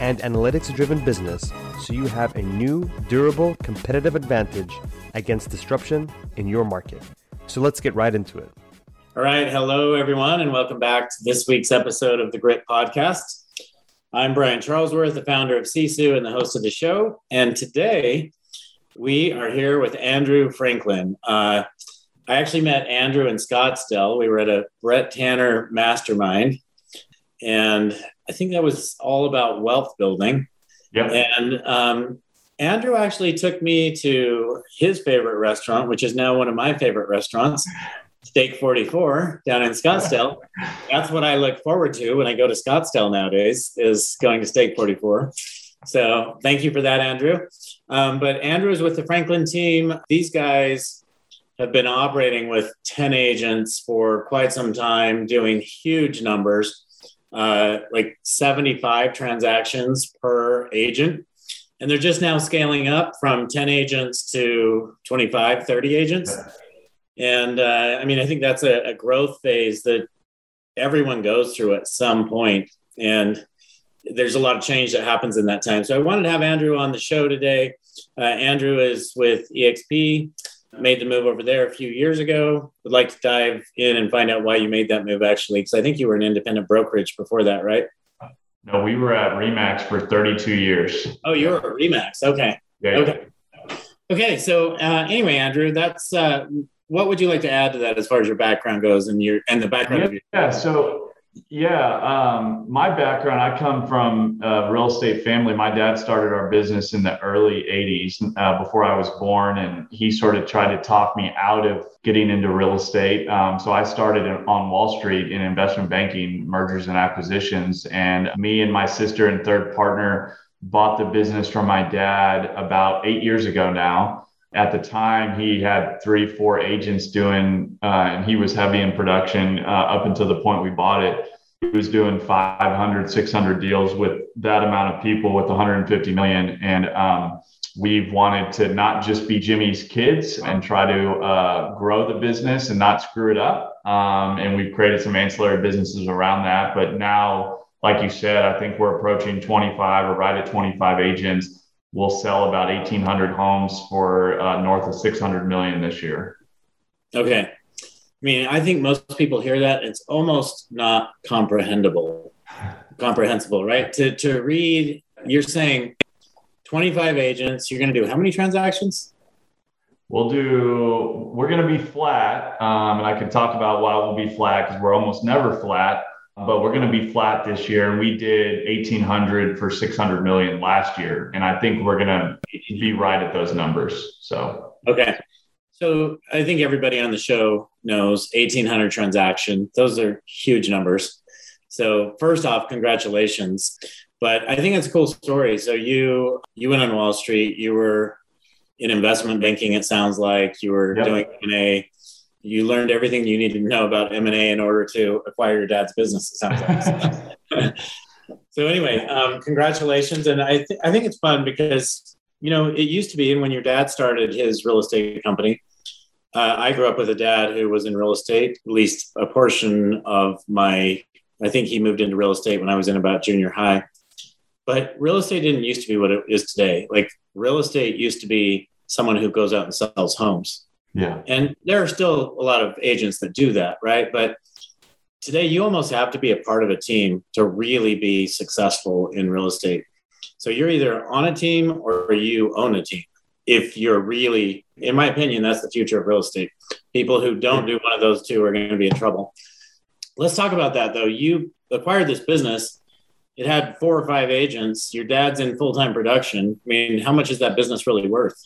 and analytics driven business so you have a new, durable, competitive advantage against disruption in your market. So let's get right into it. All right. Hello, everyone, and welcome back to this week's episode of the Grit Podcast. I'm Brian Charlesworth, the founder of Sisu and the host of the show. And today we are here with Andrew Franklin. Uh, I actually met Andrew in Scottsdale. We were at a Brett Tanner mastermind, and I think that was all about wealth building. Yeah. And um, Andrew actually took me to his favorite restaurant, which is now one of my favorite restaurants, Steak 44 down in Scottsdale. That's what I look forward to when I go to Scottsdale nowadays is going to Steak 44. So thank you for that, Andrew. Um, but Andrew is with the Franklin team. These guys have been operating with 10 agents for quite some time, doing huge numbers, uh, like 75 transactions per agent. And they're just now scaling up from 10 agents to 25, 30 agents. And uh, I mean, I think that's a, a growth phase that everyone goes through at some point. And there's a lot of change that happens in that time. So I wanted to have Andrew on the show today. Uh, Andrew is with EXP, made the move over there a few years ago. Would like to dive in and find out why you made that move actually, because I think you were an independent brokerage before that, right? No, we were at Remax for 32 years. Oh, you were at Remax. Okay. Yeah, Okay. Okay. So uh, anyway, Andrew, that's uh, what would you like to add to that as far as your background goes and your and the background Yeah, of your yeah. So, yeah, um, my background, I come from a real estate family. My dad started our business in the early 80s uh, before I was born, and he sort of tried to talk me out of getting into real estate. Um, so, I started in, on Wall Street in investment banking, mergers and acquisitions. And me and my sister and third partner bought the business from my dad about eight years ago now. At the time, he had three, four agents doing, uh, and he was heavy in production uh, up until the point we bought it. He was doing 500, 600 deals with that amount of people with 150 million. And um, we've wanted to not just be Jimmy's kids and try to uh, grow the business and not screw it up. Um, and we've created some ancillary businesses around that. But now, like you said, I think we're approaching 25 or right at 25 agents we'll sell about 1800 homes for uh, north of 600 million this year Okay. I mean, I think most people hear that it's almost not comprehensible, comprehensible, right? To to read, you're saying 25 agents, you're going to do how many transactions? we'll do we're going to be flat um, and i can talk about why we'll be flat because we're almost never flat but we're going to be flat this year and we did 1800 for 600 million last year and i think we're going to be right at those numbers so Okay. So I think everybody on the show knows 1800 transaction. Those are huge numbers. So first off, congratulations. But I think it's a cool story. So you you went on Wall Street. You were in investment banking. It sounds like you were Yep. doing A. You learned everything you needed to know about M and A in order to acquire your dad's business. It sounds like. so anyway, um, congratulations, and I th- I think it's fun because you know it used to be, when your dad started his real estate company, uh, I grew up with a dad who was in real estate. At least a portion of my, I think he moved into real estate when I was in about junior high. But real estate didn't used to be what it is today. Like real estate used to be someone who goes out and sells homes. Yeah And there are still a lot of agents that do that, right? But today you almost have to be a part of a team to really be successful in real estate. So you're either on a team or you own a team. If you're really, in my opinion, that's the future of real estate. People who don't do one of those two are going to be in trouble. Let's talk about that though. You acquired this business. It had four or five agents. Your dad's in full time production. I mean, how much is that business really worth?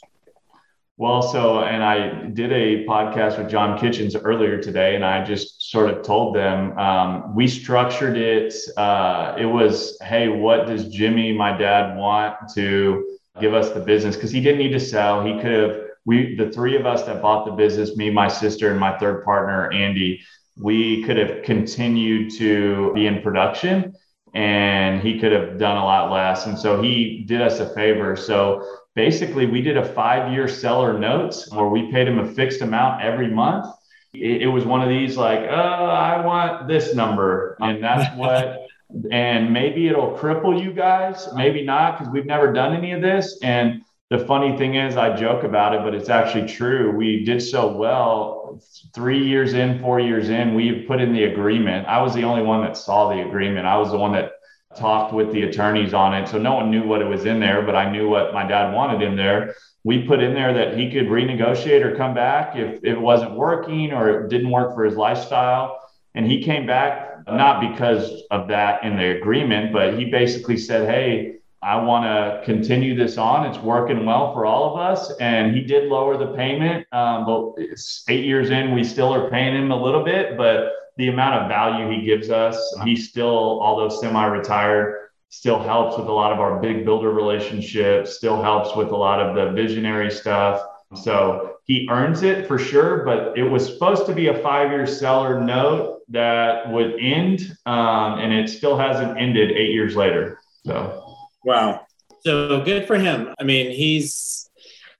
Well, so, and I did a podcast with John Kitchens earlier today, and I just sort of told them um, we structured it. Uh, it was, hey, what does Jimmy, my dad, want to give us the business? Because he didn't need to sell. He could have we, the three of us that bought the business, me, my sister, and my third partner, Andy, we could have continued to be in production and he could have done a lot less. And so he did us a favor. So basically, we did a five year seller notes where we paid him a fixed amount every month. It, it was one of these like, oh, I want this number. And that's what. and maybe it'll cripple you guys, maybe not, because we've never done any of this. And the funny thing is, I joke about it, but it's actually true. We did so well. Three years in, four years in, we put in the agreement. I was the only one that saw the agreement. I was the one that talked with the attorneys on it. So no one knew what it was in there, but I knew what my dad wanted in there. We put in there that he could renegotiate or come back if, it wasn't working or it didn't work for his lifestyle. And he came back not because of that in the agreement, but he basically said, Hey, I want to continue this on. It's working well for all of us. And he did lower the payment. Um, but it's eight years in, we still are paying him a little bit, but the amount of value he gives us, he still, although semi retired, still helps with a lot of our big builder relationships, still helps with a lot of the visionary stuff. So he earns it for sure, but it was supposed to be a five year seller note that would end, um, and it still hasn't ended eight years later. So. Wow. So good for him. I mean, he's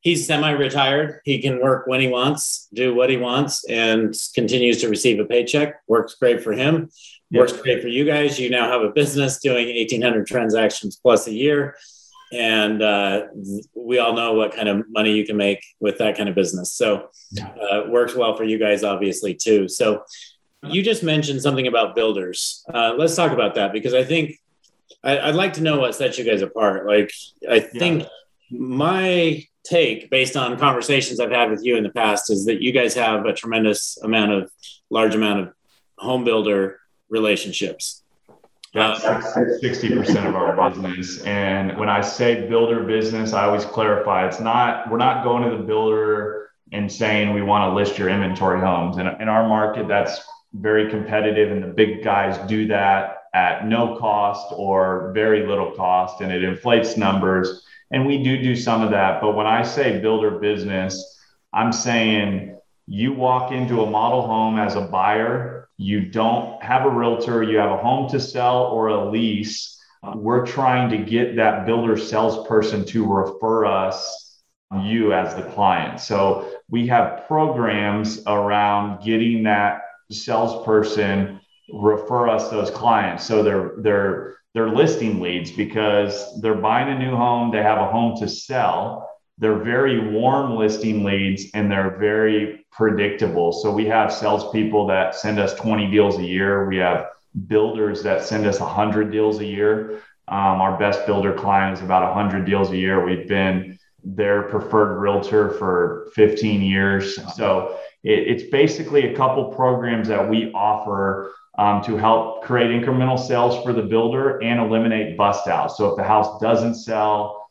he's semi-retired. He can work when he wants, do what he wants, and continues to receive a paycheck. Works great for him. Works great for you guys. You now have a business doing 1,800 transactions plus a year, and uh, we all know what kind of money you can make with that kind of business. So, uh, works well for you guys, obviously too. So, you just mentioned something about builders. Uh, let's talk about that because I think I, would like to know what sets you guys apart. Like, I think yeah. my take, based on conversations I've had with you in the past, is that you guys have a tremendous amount of large amount of home builder relationships. That's uh, 60% of our business. And when I say builder business, I always clarify it's not, we're not going to the builder and saying we want to list your inventory homes. And in our market, that's very competitive, and the big guys do that at no cost or very little cost and it inflates numbers. And we do do some of that. But when I say builder business, I'm saying you walk into a model home as a buyer, you don't have a realtor, you have a home to sell or a lease. We're trying to get that builder salesperson to refer us you as the client. So we have programs around getting that salesperson refer us those clients. So they're they're they're listing leads because they're buying a new home, they have a home to sell. They're very warm listing leads and they're very predictable. So we have salespeople that send us 20 deals a year. We have builders that send us 100 deals a year. Um, our best builder client is about 100 deals a year. We've been their preferred realtor for 15 years. So it, it's basically a couple programs that we offer um, to help create incremental sales for the builder and eliminate bust out. So if the house doesn't sell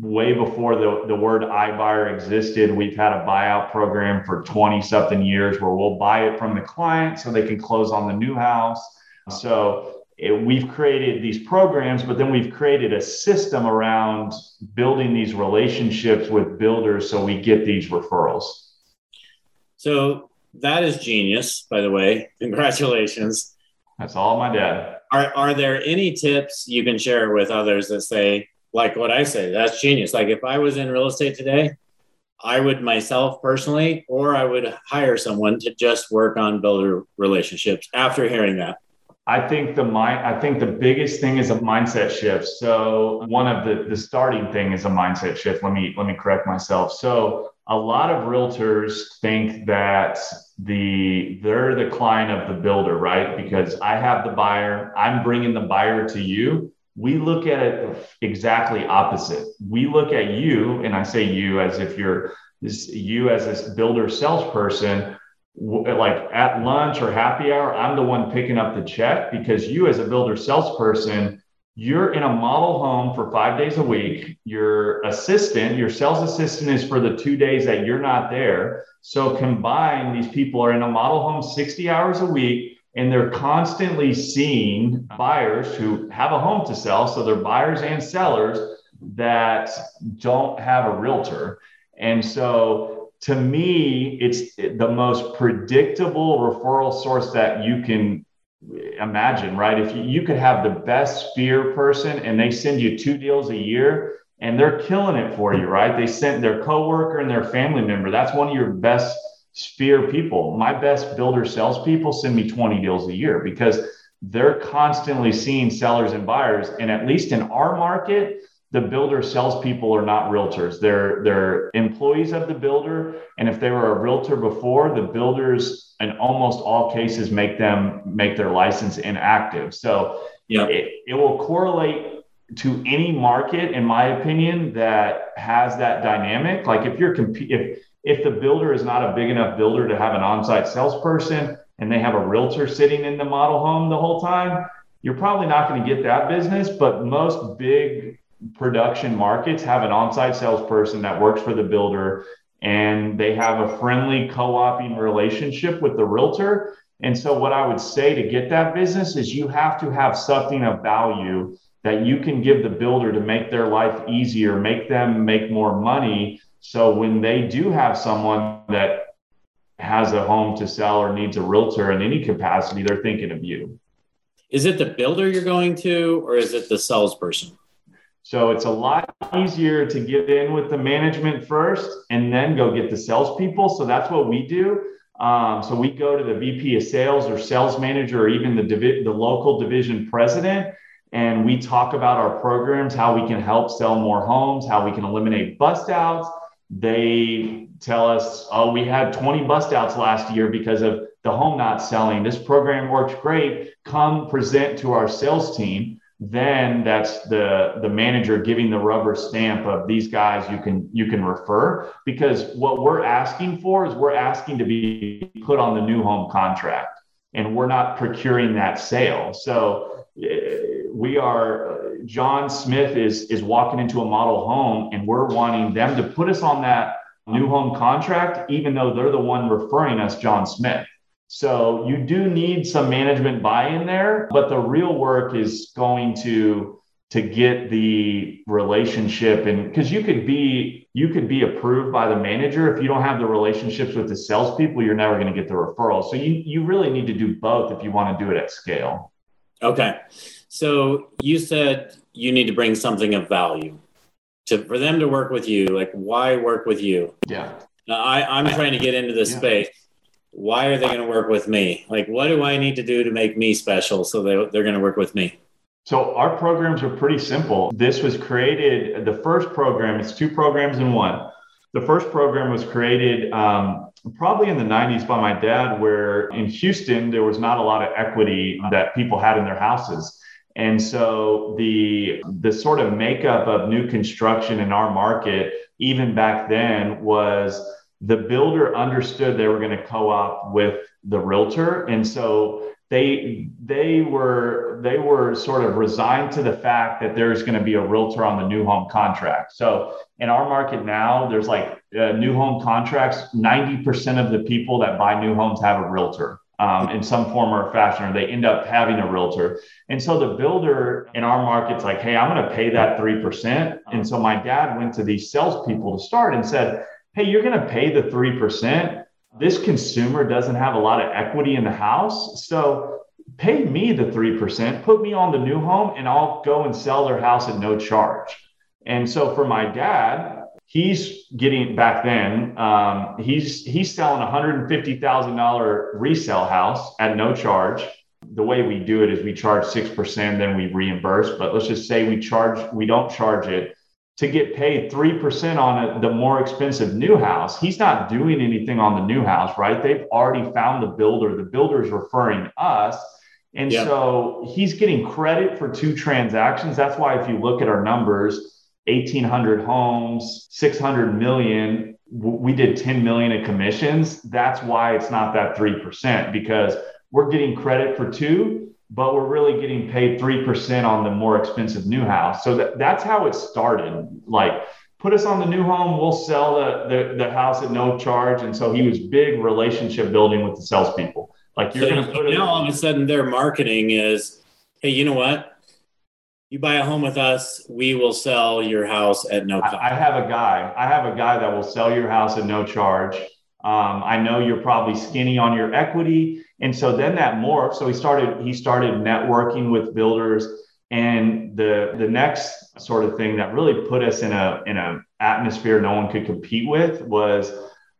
way before the, the word iBuyer existed, we've had a buyout program for 20 something years where we'll buy it from the client so they can close on the new house. So it, we've created these programs, but then we've created a system around building these relationships with builders so we get these referrals. So that is genius, by the way. Congratulations. That's all my dad. Are, are there any tips you can share with others that say, like what I say, that's genius? Like if I was in real estate today, I would myself personally, or I would hire someone to just work on builder relationships after hearing that. I think the mind, I think the biggest thing is a mindset shift. So one of the the starting thing is a mindset shift. Let me let me correct myself. So a lot of realtors think that the they're the client of the builder, right? Because I have the buyer, I'm bringing the buyer to you. We look at it exactly opposite. We look at you, and I say you as if you're this you as this builder salesperson like at lunch or happy hour, I'm the one picking up the check because you, as a builder salesperson, you're in a model home for five days a week. Your assistant, your sales assistant is for the two days that you're not there. So combined, these people are in a model home 60 hours a week and they're constantly seeing buyers who have a home to sell. So they're buyers and sellers that don't have a realtor. And so to me, it's the most predictable referral source that you can imagine, right? If you, you could have the best sphere person and they send you two deals a year and they're killing it for you, right? They sent their coworker and their family member. That's one of your best sphere people. My best builder salespeople send me 20 deals a year because they're constantly seeing sellers and buyers. And at least in our market, the builder salespeople are not realtors. They're they're employees of the builder. And if they were a realtor before, the builders in almost all cases make them make their license inactive. So yeah, it, it will correlate to any market, in my opinion, that has that dynamic. Like if you're comp- if if the builder is not a big enough builder to have an on-site salesperson and they have a realtor sitting in the model home the whole time, you're probably not going to get that business. But most big production markets have an on-site salesperson that works for the builder and they have a friendly co-oping relationship with the realtor. And so what I would say to get that business is you have to have something of value that you can give the builder to make their life easier, make them make more money. So when they do have someone that has a home to sell or needs a realtor in any capacity, they're thinking of you. Is it the builder you're going to, or is it the salesperson? So it's a lot easier to get in with the management first and then go get the salespeople. So that's what we do. Um, so we go to the VP of sales or sales manager or even the, divi- the local division president, and we talk about our programs, how we can help sell more homes, how we can eliminate bust outs. They tell us, oh, we had 20 bust outs last year because of the home not selling. This program works great. Come present to our sales team then that's the the manager giving the rubber stamp of these guys you can you can refer. Because what we're asking for is we're asking to be put on the new home contract and we're not procuring that sale. So eh, we are john smith is is walking into a model home and we're wanting them to put us on that new home contract even though they're the one referring us john smith so you do need some management buy-in there, but the real work is going to to get the relationship and because you could be you could be approved by the manager if you don't have the relationships with the salespeople, you're never going to get the referral. So you you really need to do both if you want to do it at scale. Okay, so you said you need to bring something of value to for them to work with you. Like, why work with you? Yeah. I I'm trying to get into this yeah. space why are they going to work with me? Like, what do I need to do to make me special so they, they're going to work with me? So, our programs are pretty simple. This was created, the first program, it's two programs in one. The first program was created um, probably in the 90s by my dad, where in Houston, there was not a lot of equity that people had in their houses. And so the the sort of makeup of new construction in our market, even back then, was the builder understood they were going to co-op with the realtor and so they they were they were sort of resigned to the fact that there's going to be a realtor on the new home contract so in our market now there's like uh, new home contracts 90% of the people that buy new homes have a realtor um, in some form or fashion, or they end up having a realtor. And so the builder in our market's like, hey, I'm going to pay that 3%. And so my dad went to these salespeople to start and said, hey, you're going to pay the 3%. This consumer doesn't have a lot of equity in the house. So pay me the 3%, put me on the new home, and I'll go and sell their house at no charge. And so for my dad, he's getting back then, um, he's he's selling a $150,000 resale house at no charge. The way we do it is we charge 6%, then we reimburse. But let's just say we charge, we don't charge it to get paid 3% on a, the more expensive new house. He's not doing anything on the new house, right? They've already found the builder. The builder is referring us. And so he's getting credit for two transactions. That's why if you look at our numbers, 1800 homes, 600 million, we did 10 million in commissions. That's why it's not that 3% because we're getting credit for two but we're really getting paid 3% on the more expensive new house. So that, that's how it started. Like, put us on the new home, we'll sell the, the, the house at no charge. And so he was big relationship building with the salespeople. Like, you're so going to put now all of a sudden their marketing is, hey, you know what? you buy a home with us, we will sell your house at no cost. I, I have a guy. I have a guy that will sell your house at no charge. Um, I know you're probably skinny on your equity, and so then that morphed. So he started he started networking with builders, and the the next sort of thing that really put us in a in a atmosphere no one could compete with was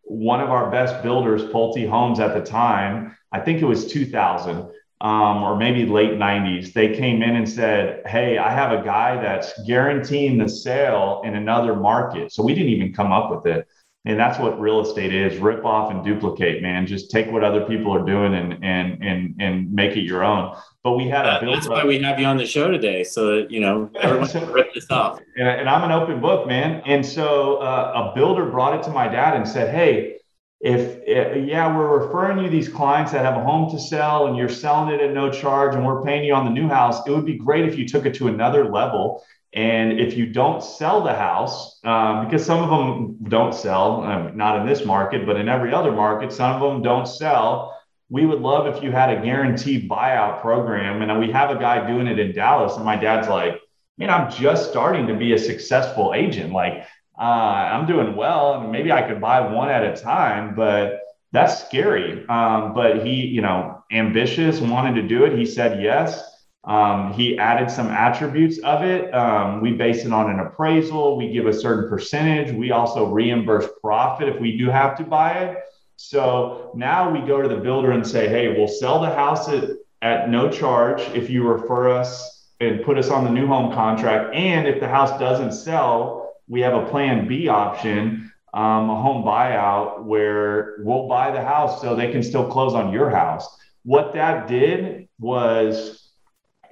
one of our best builders, Pulte Homes at the time. I think it was 2000 um, or maybe late 90s, they came in and said, Hey, I have a guy that's guaranteeing the sale in another market. So we didn't even come up with it. And that's what real estate is rip off and duplicate, man. Just take what other people are doing and and and and make it your own. But we had a build. That's why we have you on the show today, so that you know everyone can rip this off. And, and I'm an open book, man. And so uh, a builder brought it to my dad and said, "Hey, if, if, yeah we're referring you these clients that have a home to sell and you're selling it at no charge and we're paying you on the new house it would be great if you took it to another level and if you don't sell the house um, because some of them don't sell um, not in this market but in every other market some of them don't sell we would love if you had a guaranteed buyout program and we have a guy doing it in dallas and my dad's like man i'm just starting to be a successful agent like uh, I'm doing well, and maybe I could buy one at a time, but that's scary. Um, but he, you know, ambitious, wanted to do it. He said yes. Um, he added some attributes of it. Um, we base it on an appraisal. We give a certain percentage. We also reimburse profit if we do have to buy it. So now we go to the builder and say, hey, we'll sell the house at, at no charge if you refer us and put us on the new home contract. And if the house doesn't sell, we have a plan B option, um, a home buyout where we'll buy the house so they can still close on your house. What that did was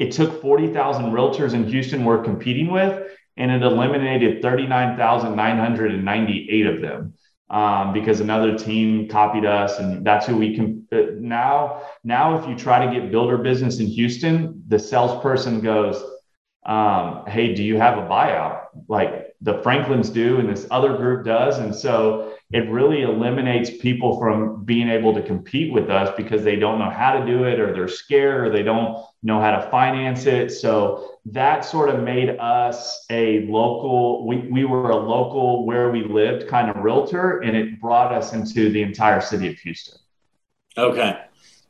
it took 40,000 realtors in Houston we're competing with, and it eliminated 39,998 of them. Um, because another team copied us, and that's who we can. Uh, now, now, if you try to get builder business in Houston, the salesperson goes, um, "Hey, do you have a buyout?" Like the Franklins do and this other group does. And so it really eliminates people from being able to compete with us because they don't know how to do it or they're scared or they don't know how to finance it. So that sort of made us a local, we, we were a local where we lived kind of realtor and it brought us into the entire city of Houston. Okay.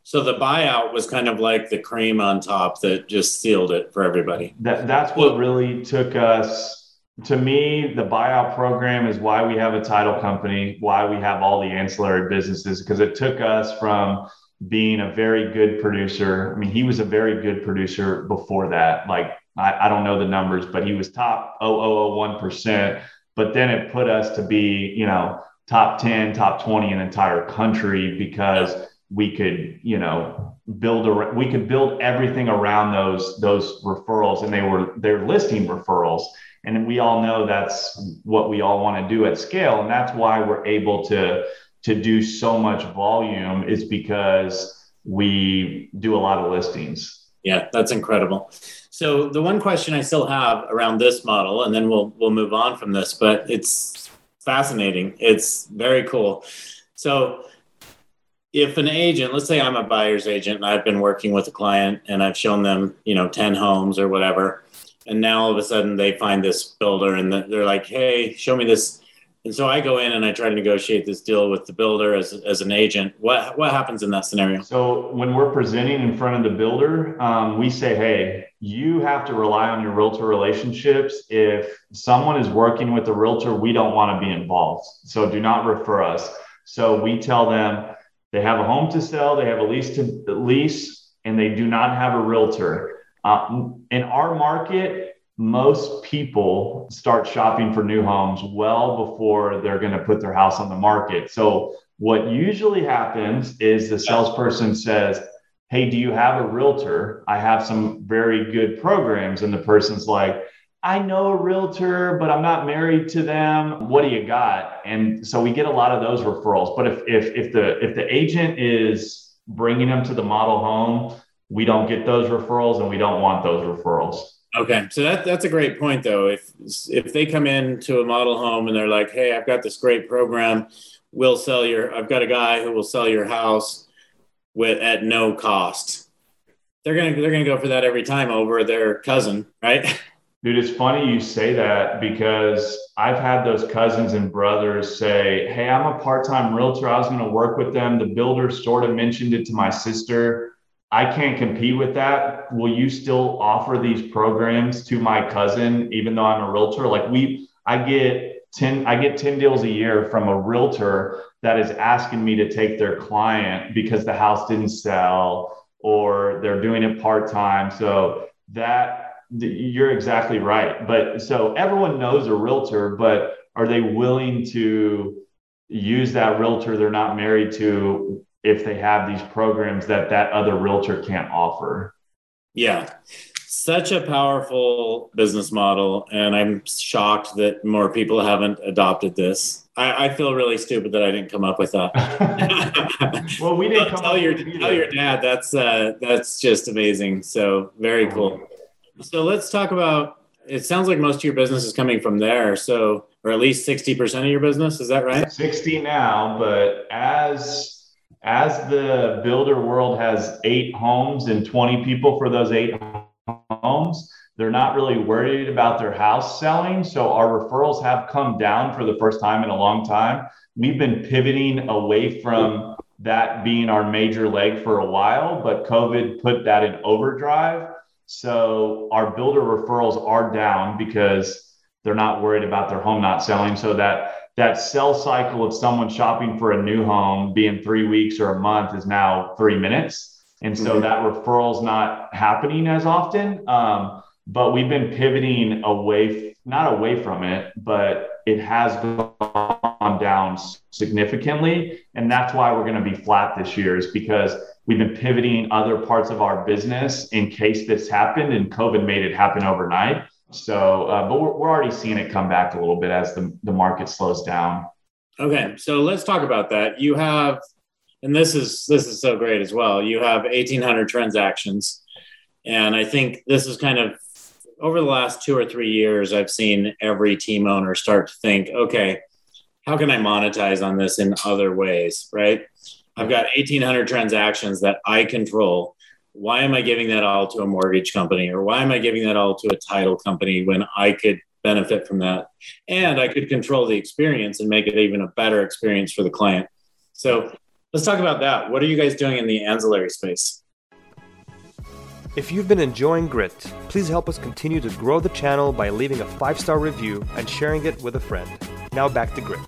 So the buyout was kind of like the cream on top that just sealed it for everybody. That, that's what really took us to me, the buyout program is why we have a title company, why we have all the ancillary businesses, because it took us from being a very good producer. I mean, he was a very good producer before that. Like, I, I don't know the numbers, but he was top 0.001%. But then it put us to be, you know, top 10, top 20 in entire country because we could, you know, build a, we could build everything around those those referrals and they were they're listing referrals and we all know that's what we all want to do at scale and that's why we're able to to do so much volume is because we do a lot of listings. Yeah that's incredible. So the one question i still have around this model and then we'll we'll move on from this but it's fascinating. It's very cool. So if an agent let's say i'm a buyer's agent and i've been working with a client and i've shown them you know 10 homes or whatever and now all of a sudden they find this builder and they're like hey show me this. And so i go in and i try to negotiate this deal with the builder as, as an agent. What what happens in that scenario? So when we're presenting in front of the builder um, we say hey you have to rely on your realtor relationships. If someone is working with a realtor we don't want to be involved. So do not refer us. So we tell them they have a home to sell they have a lease to lease and they do not have a realtor uh, in our market, most people start shopping for new homes well before they're going to put their house on the market. So, what usually happens is the salesperson says, Hey, do you have a realtor? I have some very good programs. And the person's like, I know a realtor, but I'm not married to them. What do you got? And so we get a lot of those referrals. But if if if the if the agent is bringing them to the model home, we don't get those referrals and we don't want those referrals. Okay, so that that's a great point though. If if they come in to a model home and they're like, "Hey, I've got this great program, we'll sell your I've got a guy who will sell your house with at no cost." they're gonna they're gonna go for that every time over their cousin, right? Dude, it's funny you say that because I've had those cousins and brothers say, Hey, I'm a part time realtor. I was going to work with them. The builder sort of mentioned it to my sister. I can't compete with that. Will you still offer these programs to my cousin, even though I'm a realtor? Like, we, I get 10, I get 10 deals a year from a realtor that is asking me to take their client because the house didn't sell or they're doing it part time. So that you're exactly right. But so everyone knows a realtor, but are they willing to use that realtor they're not married to if they have these programs that that other realtor can't offer? Yeah. Such a powerful business model. And I'm shocked that more people haven't adopted this. I, I feel really stupid that I didn't come up with that. well, we didn't tell your tell your dad. That's uh, that's just amazing. So very cool. So let's talk about. It sounds like most of your business is coming from there. So, or at least sixty percent of your business is that right? Sixty now, but as as the builder world has eight homes and twenty people for those eight homes, they're not really worried about their house selling. So our referrals have come down for the first time in a long time. We've been pivoting away from that being our major leg for a while, but COVID put that in overdrive. So our builder referrals are down because they're not worried about their home not selling. So that that sell cycle of someone shopping for a new home being three weeks or a month is now three minutes. And so mm-hmm. that referral's not happening as often. Um, but we've been pivoting away, not away from it, but it has gone down significantly. And that's why we're going to be flat this year, is because We've been pivoting other parts of our business in case this happened, and COVID made it happen overnight. So, uh, but we're, we're already seeing it come back a little bit as the, the market slows down. Okay, so let's talk about that. You have, and this is this is so great as well. You have 1,800 transactions, and I think this is kind of over the last two or three years. I've seen every team owner start to think, okay, how can I monetize on this in other ways, right? I've got 1,800 transactions that I control. Why am I giving that all to a mortgage company or why am I giving that all to a title company when I could benefit from that? And I could control the experience and make it even a better experience for the client. So let's talk about that. What are you guys doing in the ancillary space? If you've been enjoying Grit, please help us continue to grow the channel by leaving a five star review and sharing it with a friend. Now back to Grit.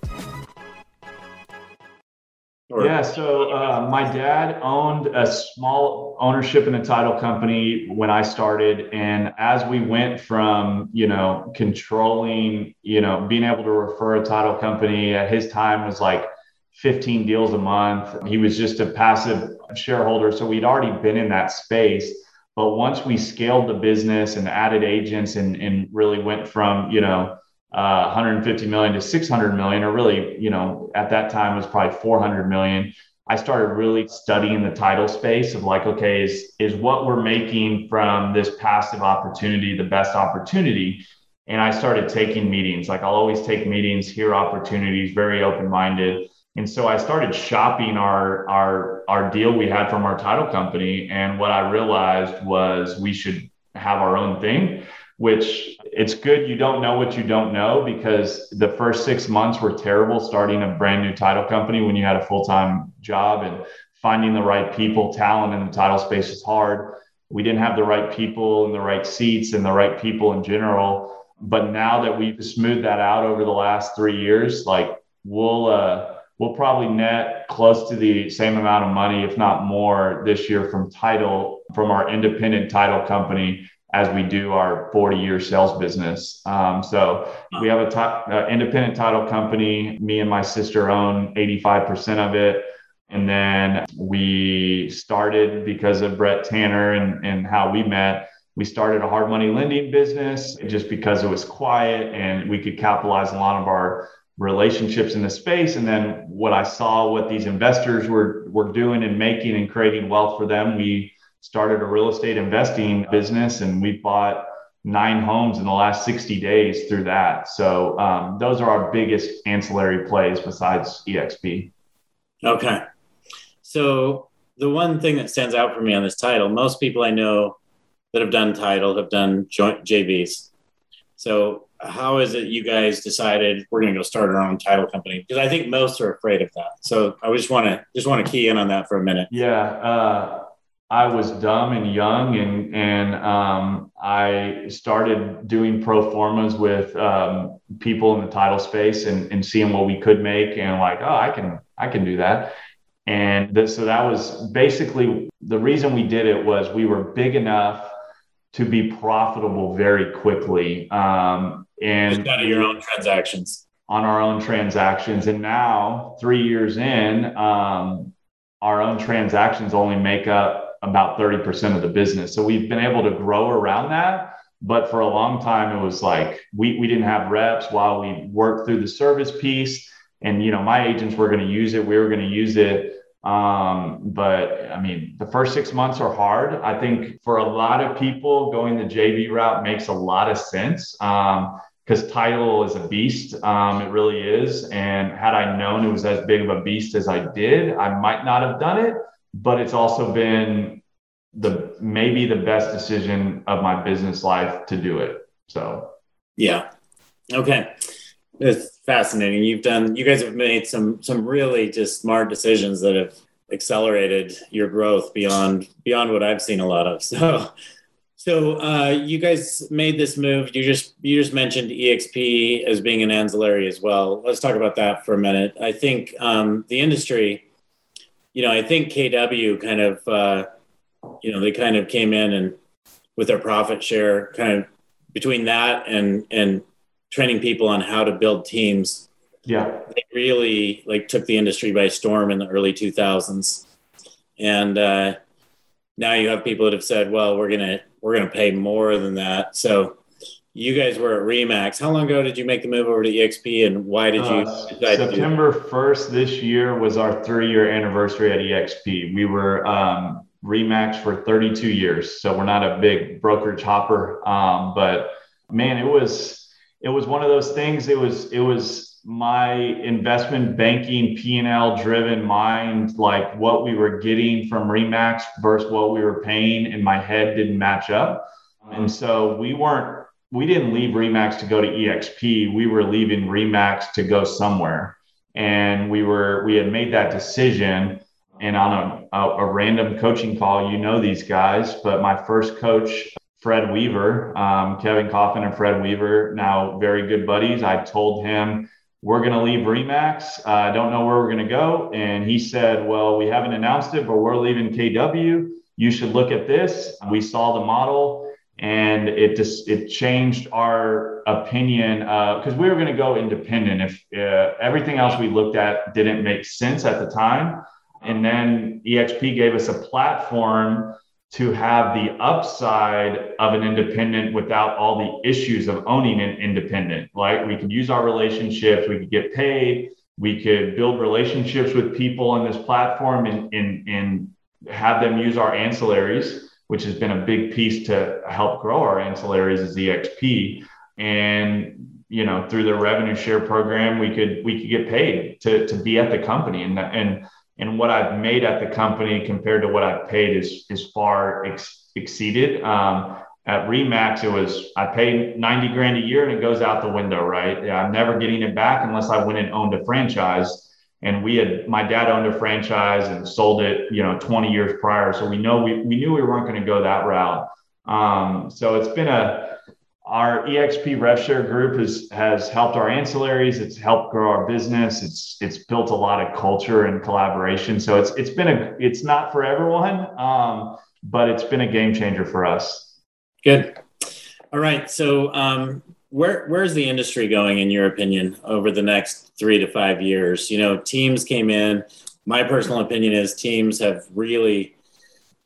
Or- yeah, so uh, my dad owned a small ownership in a title company when I started, and as we went from you know controlling, you know, being able to refer a title company at his time was like 15 deals a month. He was just a passive shareholder, so we'd already been in that space. But once we scaled the business and added agents and and really went from you know uh, 150 million to 600 million, or really, you know, at that time was probably 400 million. I started really studying the title space of like, okay, is is what we're making from this passive opportunity the best opportunity? And I started taking meetings. Like I'll always take meetings, hear opportunities, very open minded. And so I started shopping our our our deal we had from our title company. And what I realized was we should have our own thing which it's good you don't know what you don't know because the first six months were terrible starting a brand new title company when you had a full-time job and finding the right people talent in the title space is hard. We didn't have the right people in the right seats and the right people in general. But now that we've smoothed that out over the last three years like we'll uh, we'll probably net close to the same amount of money if not more this year from title from our independent title company as we do our 40 year sales business. Um, so we have a top, uh, independent title company. Me and my sister own 85% of it. And then we started because of Brett Tanner and, and how we met. We started a hard money lending business just because it was quiet and we could capitalize a lot of our relationships in the space. And then what I saw what these investors were were doing and making and creating wealth for them, we started a real estate investing business and we bought nine homes in the last 60 days through that. So um, those are our biggest ancillary plays besides EXP. Okay. So the one thing that stands out for me on this title, most people I know that have done title have done joint JVs. So how is it you guys decided we're going to go start our own title company? Because I think most are afraid of that. So I just want to just want to key in on that for a minute. Yeah, uh, I was dumb and young, and and um, I started doing pro formas with um, people in the title space and, and seeing what we could make, and like, oh, I can I can do that. And th- so that was basically the reason we did it was we were big enough to be profitable very quickly. Um, and Just out of your own transactions. On our own transactions. And now, three years in, um, our own transactions only make up about 30% of the business. So we've been able to grow around that. But for a long time, it was like we, we didn't have reps while we worked through the service piece. And, you know, my agents were going to use it. We were going to use it. Um, but I mean, the first six months are hard. I think for a lot of people, going the JV route makes a lot of sense. Um, because title is a beast. Um, it really is. And had I known it was as big of a beast as I did, I might not have done it. But it's also been the maybe the best decision of my business life to do it. So, yeah. Okay. It's fascinating. You've done, you guys have made some, some really just smart decisions that have accelerated your growth beyond, beyond what I've seen a lot of. So, so uh, you guys made this move. You just you just mentioned EXP as being an ancillary as well. Let's talk about that for a minute. I think um, the industry, you know, I think KW kind of, uh, you know, they kind of came in and with their profit share, kind of between that and and training people on how to build teams. Yeah, they really like took the industry by storm in the early 2000s, and uh, now you have people that have said, "Well, we're gonna we're gonna pay more than that." So you guys were at Remax. How long ago did you make the move over to EXP, and why did you uh, decide September first this year was our three-year anniversary at EXP. We were um, Remax for 32 years, so we're not a big brokerage hopper, um, but man, it was it was one of those things. It was it was my investment banking P&L driven mind, like what we were getting from Remax versus what we were paying in my head didn't match up. And so we weren't, we didn't leave Remax to go to EXP. We were leaving Remax to go somewhere. And we were, we had made that decision. And on a, a, a random coaching call, you know these guys, but my first coach Fred Weaver, um, Kevin Coffin and Fred Weaver, now very good buddies. I told him, we're going to leave Remax. Uh, I uh, don't know where we're going to go. And he said, well, we haven't announced it, but we're leaving KW. You should look at this. We saw the model and it just, it changed our opinion because uh, we were going to go independent if uh, everything else we looked at didn't make sense at the time. And then EXP gave us a platform to have the upside of an independent without all the issues of owning an independent. Like we could use our relationships, we could get paid, we could build relationships with people on this platform and, and, and have them use our ancillaries, which has been a big piece to help grow our ancillaries as EXP. And you know, through the revenue share program, we could we could get paid to to be at the company. And and and what I've made at the company compared to what I've paid is is far ex- exceeded. Um, at Remax, it was I paid 90 grand a year and it goes out the window, right? Yeah, I'm never getting it back unless I went and owned a franchise. And we had my dad owned a franchise and sold it, you know, 20 years prior. So we know we, we knew we weren't going to go that route. Um, so it's been a our EXP RevShare group has has helped our ancillaries. It's helped grow our business. It's it's built a lot of culture and collaboration. So it's it's been a it's not for everyone, um, but it's been a game changer for us. Good. All right. So um, where where's the industry going in your opinion over the next three to five years? You know, teams came in. My personal opinion is teams have really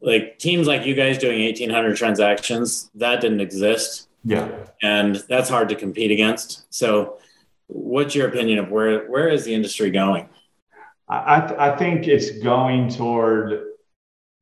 like teams like you guys doing 1800 transactions that didn't exist yeah. And that's hard to compete against. So what's your opinion of where where is the industry going? I, I think it's going toward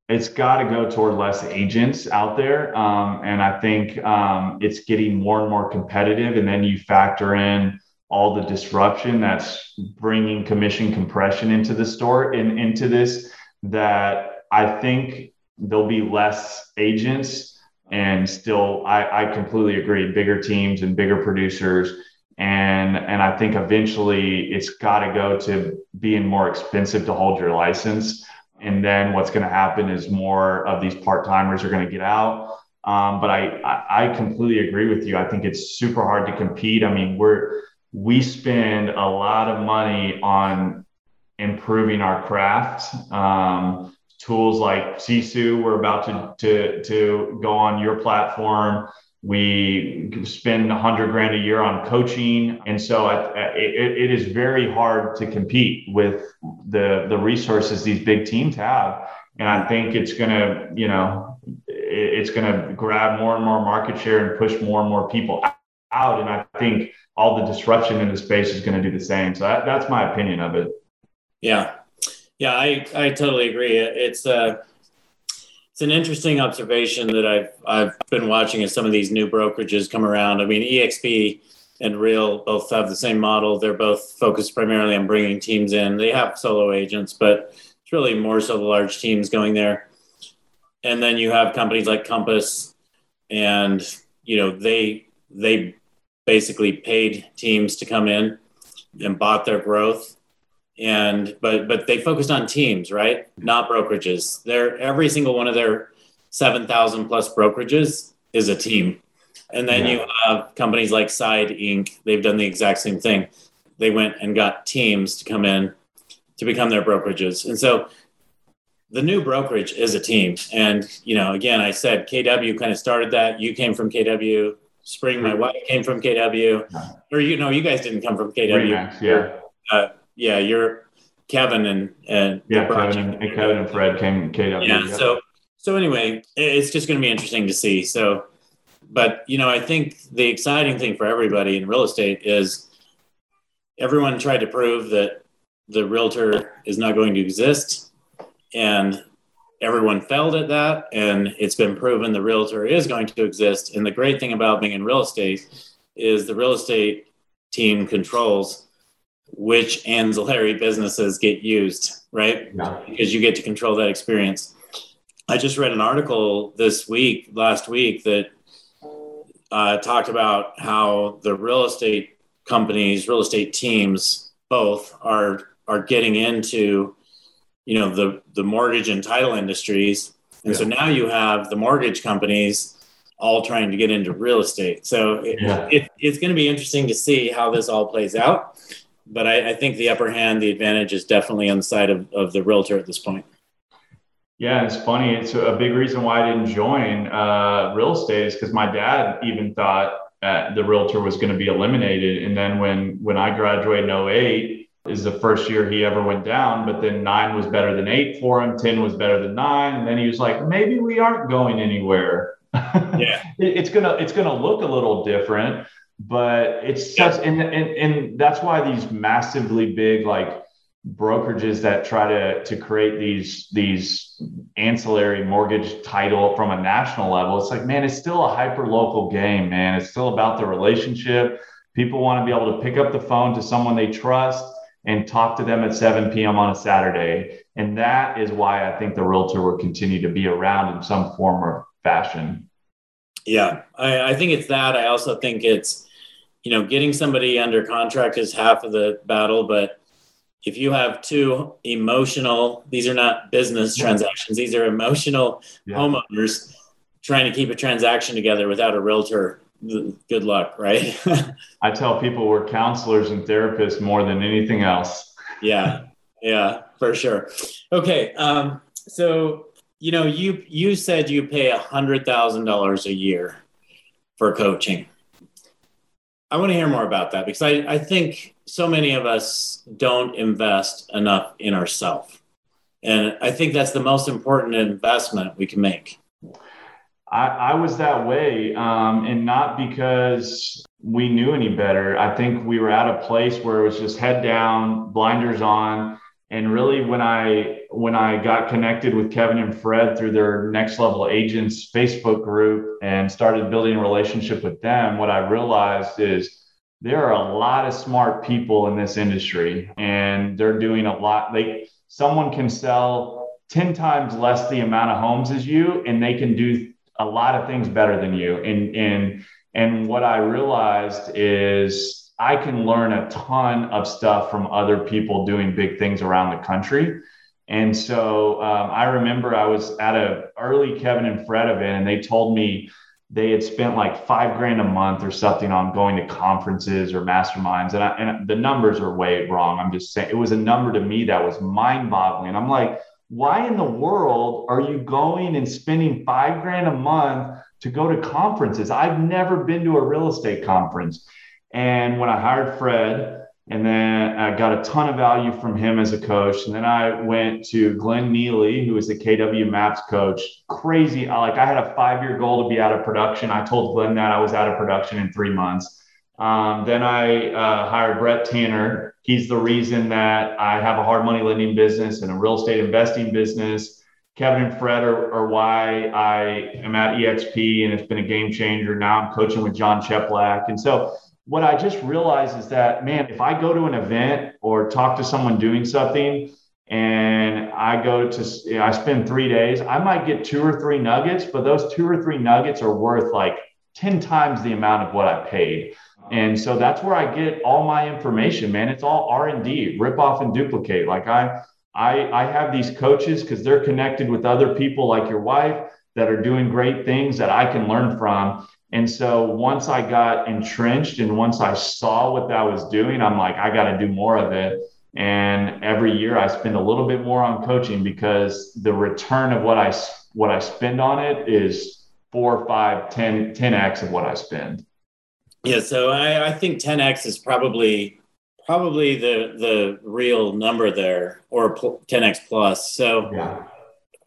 it's got to go toward less agents out there um, and i think um, it's getting more and more competitive and then you factor in all the disruption that's bringing commission compression into the store and into this that I think there'll be less agents and still I, I completely agree bigger teams and bigger producers and and i think eventually it's got to go to being more expensive to hold your license and then what's going to happen is more of these part-timers are going to get out. Um, but I, I i completely agree with you. I think it's super hard to compete. I mean we're we spend a lot of money on improving our craft. Um, tools like Sisu, we're about to, to, to go on your platform. We spend a hundred grand a year on coaching. And so I, it, it is very hard to compete with the, the resources these big teams have. And I think it's going to, you know, it's going to grab more and more market share and push more and more people out. And I think all the disruption in the space is going to do the same. So that, that's my opinion of it. Yeah, yeah, I, I totally agree. It's uh, it's an interesting observation that I've I've been watching as some of these new brokerages come around. I mean, EXP and Real both have the same model. They're both focused primarily on bringing teams in. They have solo agents, but it's really more so the large teams going there. And then you have companies like Compass, and you know they they basically paid teams to come in and bought their growth and but but they focused on teams right? Not brokerages. They're every single one of their 7000 plus brokerages is a team. And then yeah. you have companies like side inc. They've done the exact same thing. They went and got teams to come in to become their brokerages. And so the new brokerage is a team. And you know again i said kw kind of started that. You came from kw spring my wife came from kw or you know you guys didn't come from kw Remax, yeah. Uh, yeah, you're Kevin and and yeah, Kevin and, and, Kevin and Fred came KW. Yeah, so so anyway, it's just going to be interesting to see. So, but you know, I think the exciting thing for everybody in real estate is everyone tried to prove that the realtor is not going to exist, and everyone failed at that, and it's been proven the realtor is going to exist. And the great thing about being in real estate is the real estate team controls which ancillary businesses get used, right? Yeah. Because you get to control that experience. I just read an article this week, last week, that uh, talked about how the real estate companies, real estate teams, both are are getting into, you know, the the mortgage and title industries, and yeah. so now you have the mortgage companies all trying to get into real estate. So it, yeah. it, it's going to be interesting to see how this all plays out but I, I, think the upper hand, the advantage is definitely on the side of, of the realtor at this point. Yeah, it's funny. It's a big reason why I didn't join uh, real estate is because my dad even thought uh, the realtor was going to be eliminated. And then when when I graduated in 08 is the first year he ever went down, but then nine was better than eight for him, 10 was better than nine. And then he was like, maybe we aren't going anywhere. Yeah. it's gonna it's gonna look a little different but it's just and, and and that's why these massively big like brokerages that try to to create these these ancillary mortgage title from a national level it's like man it's still a hyper local game man. It's still about the relationship. People want to be able to pick up the phone to someone they trust and talk to them at 7 p.m on a saturday. And that is why i think the realtor will continue to be around in some form or fashion. Yeah I, I think it's that. I also think it's you know, getting somebody under contract is half of the battle, but if you have two emotional, these are not business transactions, these are emotional yeah. homeowners trying to keep a transaction together without a realtor. Good luck, right? I tell people we're counselors and therapists more than anything else. yeah, yeah, for sure. Okay, um, so you know, you you said you pay a hundred thousand dollars a year for coaching. I want to hear more about that because I, I think so many of us don't invest enough in ourselves. And I think that's the most important investment we can make. I, I was that way, um, and not because we knew any better. I think we were at a place where it was just head down, blinders on. And really, when I when I got connected with Kevin and Fred through their Next Level Agents Facebook group and started building a relationship with them, what I realized is there are a lot of smart people in this industry, and they're doing a lot. They someone can sell 10 times less the amount of homes as you and they can do a lot of things better than you and and and what i realized is i can learn a ton of stuff from other people doing big things around the country and so um, i remember i was at a early kevin and fred event and they told me they had spent like five grand a month or something on going to conferences or masterminds. And, I, and the numbers are way wrong. I'm just saying it was a number to me that was mind boggling. I'm like, why in the world are you going and spending five grand a month to go to conferences? I've never been to a real estate conference. And when I hired Fred, and then I got a ton of value from him as a coach. And then I went to Glenn Neely, who was the KW Maps coach. Crazy. Like I had a five year goal to be out of production. I told Glenn that I was out of production in three months. Um, then I uh, hired Brett Tanner. He's the reason that I have a hard money lending business and a real estate investing business. Kevin and Fred are, are why I am at EXP and it's been a game changer. Now I'm coaching with Jon Cheplak. And so what I just realized is that, man, if I go to an event or talk to someone doing something and I go to, I spend three days, I might get two or three nuggets, but those two or three nuggets are worth like 10 times the amount of what I paid. And so that's where I get all my information, man. It's all R and D, rip off and duplicate. Like I, I, I have these coaches because they're connected with other people like your wife that are doing great things that I can learn from. And so once I got entrenched and once I saw what that was doing, I'm like, I got to do more of it. And every year I spend a little bit more on coaching because the return of what I what I spend on it is four, five, 10, 10x of what I spend. Yeah, so I, I think 10x is probably probably the the real number there, or 10x plus. So yeah.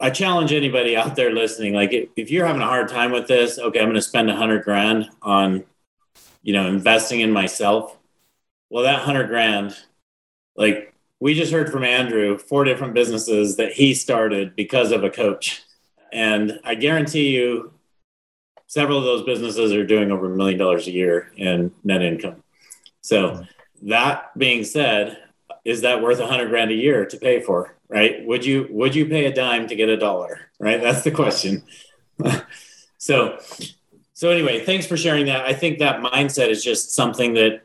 I challenge anybody out there listening, like if you're having a hard time with this, okay, I'm going to spend a hundred grand on, you know, investing in myself. Well, that hundred grand, like we just heard from Andrew, four different businesses that he started because of a coach. And I guarantee you, several of those businesses are doing over a million dollars a year in net income. So, that being said, is that worth a hundred grand a year to pay for? Right? Would you would you pay a dime to get a dollar? Right? That's the question. so so anyway, thanks for sharing that. I think that mindset is just something that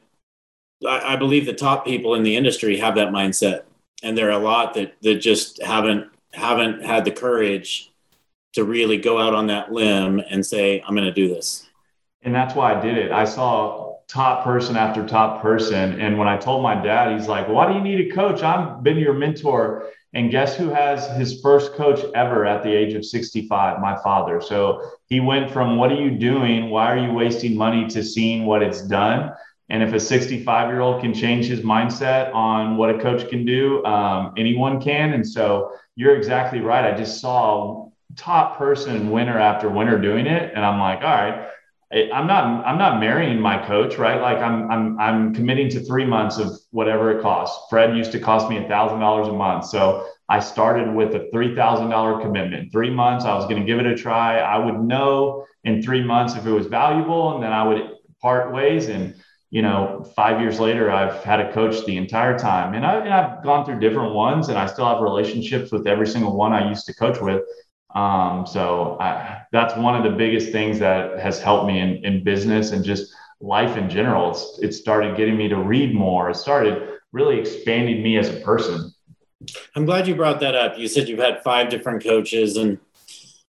I, I believe the top people in the industry have that mindset, and there are a lot that that just haven't haven't had the courage to really go out on that limb and say, I'm going to do this. And that's why I did it. I saw top person after top person. And when I told my dad, he's like, Why do you need a coach? I've been your mentor. And guess who has his first coach ever at the age of 65? My father. So he went from what are you doing? Why are you wasting money to seeing what it's done? And if a 65 year old can change his mindset on what a coach can do, um, anyone can. And so you're exactly right. I just saw top person winner after winner doing it. And I'm like, all right, I'm not I'm not marrying my coach, right? Like I'm I'm I'm committing to three months of whatever it costs. Fred used to cost me a thousand dollars a month, so I started with a three thousand dollar commitment. Three months, I was going to give it a try. I would know in three months if it was valuable, and then I would part ways. And you know, five years later, I've had a coach the entire time, and, I, and I've gone through different ones, and I still have relationships with every single one I used to coach with. Um, so I, that's one of the biggest things that has helped me in, in business and just life in general. It's, it started getting me to read more. It started really expanding me as a person. I'm glad you brought that up. You said you've had five different coaches and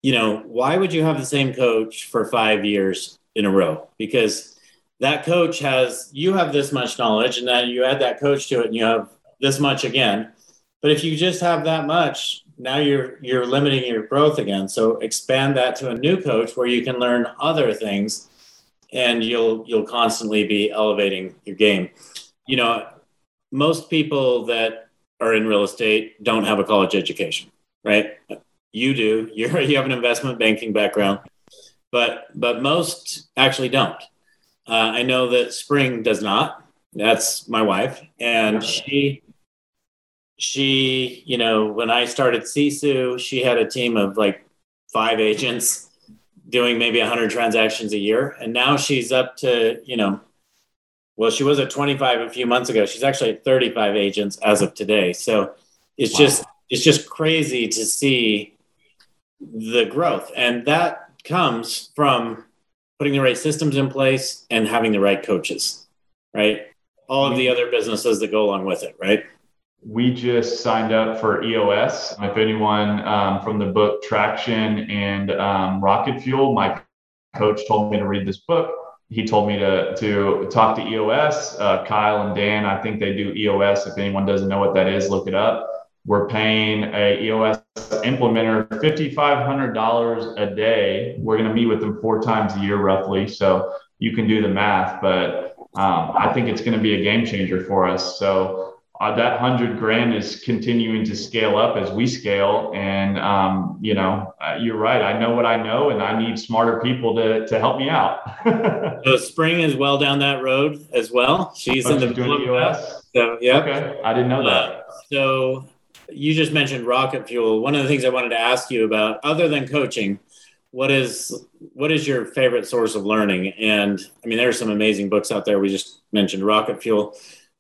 you know, why would you have the same coach for 5 years in a row? Because that coach has you have this much knowledge and then you add that coach to it and you have this much again. But if you just have that much, now you're you're limiting your growth again. So expand that to a new coach where you can learn other things and you'll you'll constantly be elevating your game. You know, most people that are in real estate don't have a college education, right? You do. You're you have an investment banking background, but but most actually don't. Uh, I know that Spring does not. That's my wife, and she she, you know, when I started Sisu, she had a team of like five agents doing maybe 100 transactions a year. And now she's up to, you know, well, she was at 25 a few months ago. She's actually at 35 agents as of today. So it's wow. just it's just crazy to see the growth. And that comes from putting the right systems in place and having the right coaches, right? All of the other businesses that go along with it, right? We just signed up for EOS. If anyone um, from the book Traction and um, Rocket Fuel, my coach told me to read this book. He told me to to talk to EOS. Uh, Kyle and Dan, I think they do EOS. If anyone doesn't know what that is, look it up. We're paying a EOS implementer $5,500 a day. We're going to meet with them four times a year, roughly. So you can do the math, but um, I think it's going to be a game changer for us. So uh, that hundred grand is continuing to scale up as we scale. And, um, you know, uh, you're right. I know what I know and I need smarter people to, to help me out. so Spring is well down that road as well. She's oh, in the doing EOS. So, yeah. Okay. I didn't know that. Uh, so you just mentioned rocket fuel. One of the things I wanted to ask you about, other than coaching, what is what is your favorite source of learning? And I mean, there are some amazing books out there. We just mentioned rocket fuel,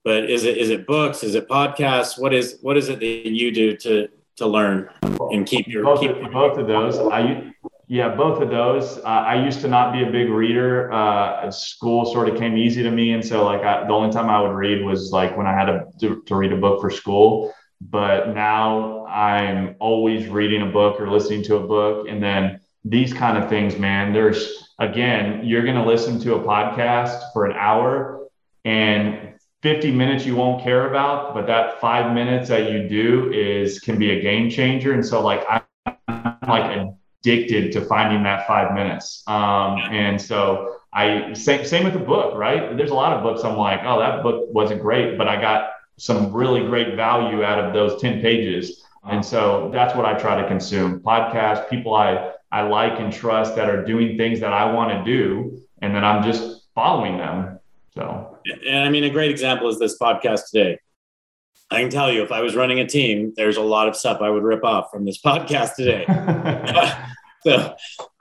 but is it is it books? Is it podcasts? What is what is it that you do to to learn and keep your both, keep of, both of those? I yeah, both of those. Uh, I used to not be a big reader. Uh, school sort of came easy to me, and so like I, the only time I would read was like when I had to, to, to read a book for school but now I'm always reading a book or listening to a book. And then these kind of things, man, there's again, you're going to listen to a podcast for an hour and 50 minutes you won't care about, but that five minutes that you do is can be a game changer. And so, like, I'm like addicted to finding that five minutes. Um, and so, I same, same with the book, right? There's a lot of books I'm like, oh, that book wasn't great, but I got some really great value out of those 10 pages. And so that's what I try to consume podcasts, people I, I like and trust that are doing things that I want to do. And then I'm just following them. So, and I mean, a great example is this podcast today. I can tell you, if I was running a team, there's a lot of stuff I would rip off from this podcast today. so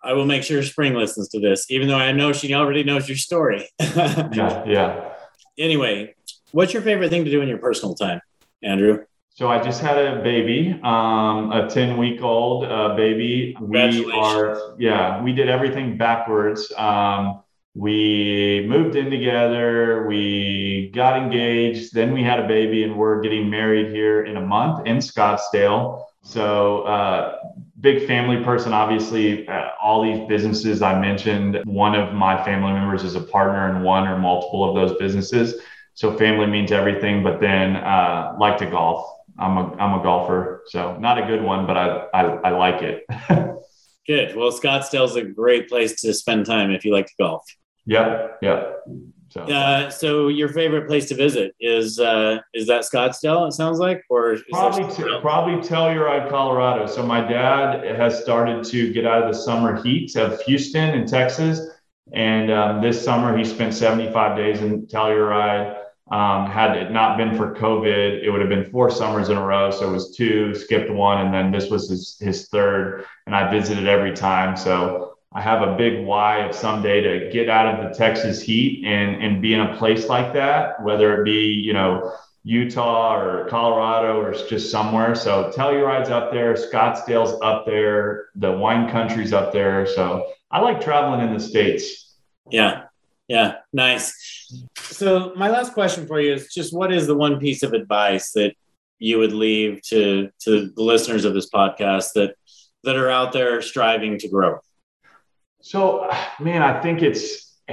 I will make sure Spring listens to this, even though I know she already knows your story. yeah, yeah. Anyway, What's your favorite thing to do in your personal time, Andrew? So I just had a baby, um, a 10 week old uh, baby. We are, yeah, we did everything backwards. Um, we moved in together, we got engaged, then we had a baby, and we're getting married here in a month in Scottsdale. So, uh, big family person, obviously, uh, all these businesses I mentioned, one of my family members is a partner in one or multiple of those businesses so family means everything. But then uh, like to golf. I'm a I'm a golfer, so not a good one, but I I, I like it. good. Well, Scottsdale's a great place to spend time if you like to golf. Yeah, yeah. So, uh, so your favorite place to visit is uh, is that Scottsdale? It sounds like, or probably t- probably Telluride, Colorado. So my dad has started to get out of the summer heat of Houston and Texas, and um, this summer he spent 75 days in Telluride. Um, had it not been for COVID, it would have been four summers in a row. So it was two, skipped one, and then this was his, his third. And I visited every time. So I have a big why of someday to get out of the Texas heat and, and be in a place like that, whether it be, you know, Utah or Colorado or just somewhere. So Telluride's up there, Scottsdale's up there, the wine country's up there. So I like traveling in the States. Yeah. Yeah. Nice. So my last question for you is just what is the one piece of advice that you would leave to to the listeners of this podcast that that are out there striving to grow? So, man, I think it's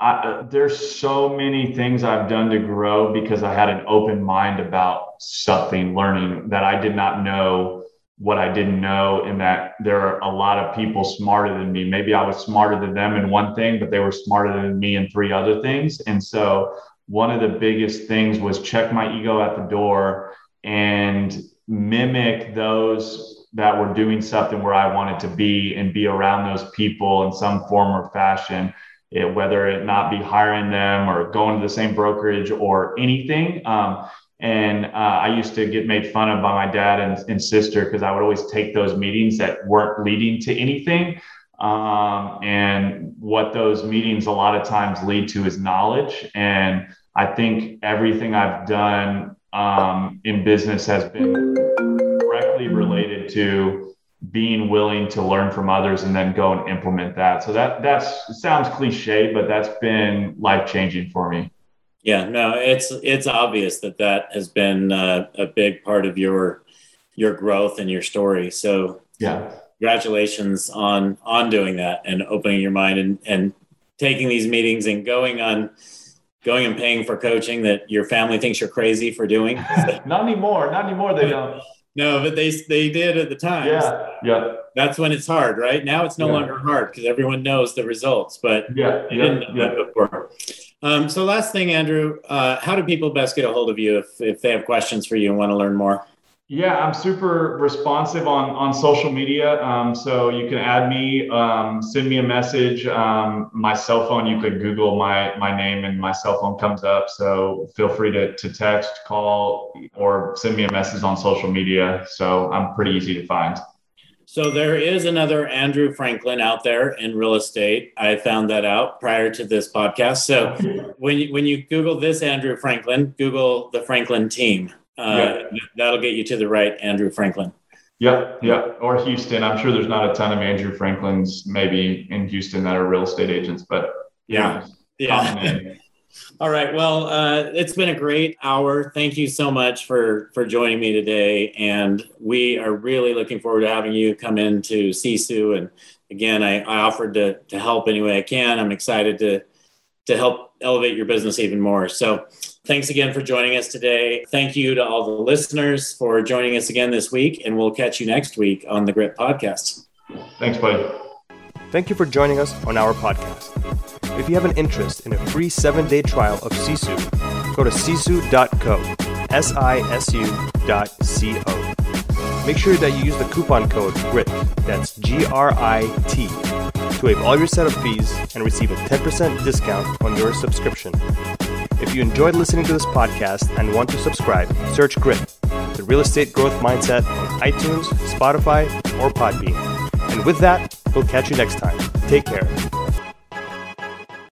I, uh, there's so many things I've done to grow because I had an open mind about something, learning that I did not know what I didn't know, and that there are a lot of people smarter than me. Maybe I was smarter than them in one thing, but they were smarter than me in three other things. And so, one of the biggest things was check my ego at the door and mimic those that were doing something where I wanted to be and be around those people in some form or fashion. It, whether it not be hiring them or going to the same brokerage or anything. Um, and uh, I used to get made fun of by my dad and, and sister because I would always take those meetings that weren't leading to anything. Um, and what those meetings a lot of times lead to is knowledge. And I think everything I've done um, in business has been related to being willing to learn from others and then go and implement that. So that that's sounds cliche, but that's been life changing for me. Yeah, no, it's it's obvious that that has been uh, a big part of your your growth and your story. So yeah, congratulations on on doing that and opening your mind and and taking these meetings and going on going and paying for coaching that your family thinks you're crazy for doing. not anymore. Not anymore. They don't. No, but they they did at the time. Yeah, yeah. That's when it's hard, right? Now it's no yeah. longer hard because everyone knows the results. But yeah, yeah, didn't know yeah. that before. Um, so last thing, Andrew, uh, how do people best get a hold of you if if they have questions for you and want to learn more? Yeah, I'm super responsive on on social media. Um, so you can add me, um, send me a message. Um, my cell phone, you could Google my my name and my cell phone comes up. So feel free to to text, call, or send me a message on social media. So I'm pretty easy to find. So there is another Andrew Franklin out there in real estate. I found that out prior to this podcast. So when you, when you Google this Andrew Franklin, Google the Franklin team uh, yeah. that'll get you to the right Andrew Franklin. Yep, yep. Or Houston. I'm sure there's not a ton of Andrew Franklins maybe in Houston that are real estate agents, but yeah, yeah. All right. Well, uh, it's been a great hour. Thank you so much for for joining me today, and we are really looking forward to having you come into Sisu. And again, I, I offered to to help any way I can. I'm excited to to help elevate your business even more. So Thanks again for joining us today. Thank you to all the listeners for joining us again this week, and we'll catch you next week on the Grit Podcast. Thanks, buddy. Thank you for joining us on our podcast. If you have an interest in a free seven day trial of Sisu, go to sisu.co, S I S U dot C O. Make sure that you use the coupon code GRIT, that's G R I T, to waive all your setup fees and receive a 10% discount on your subscription. If you enjoyed listening to this podcast and want to subscribe, search GRIT, the real estate growth mindset on iTunes, Spotify, or Podbean. And with that, we'll catch you next time. Take care.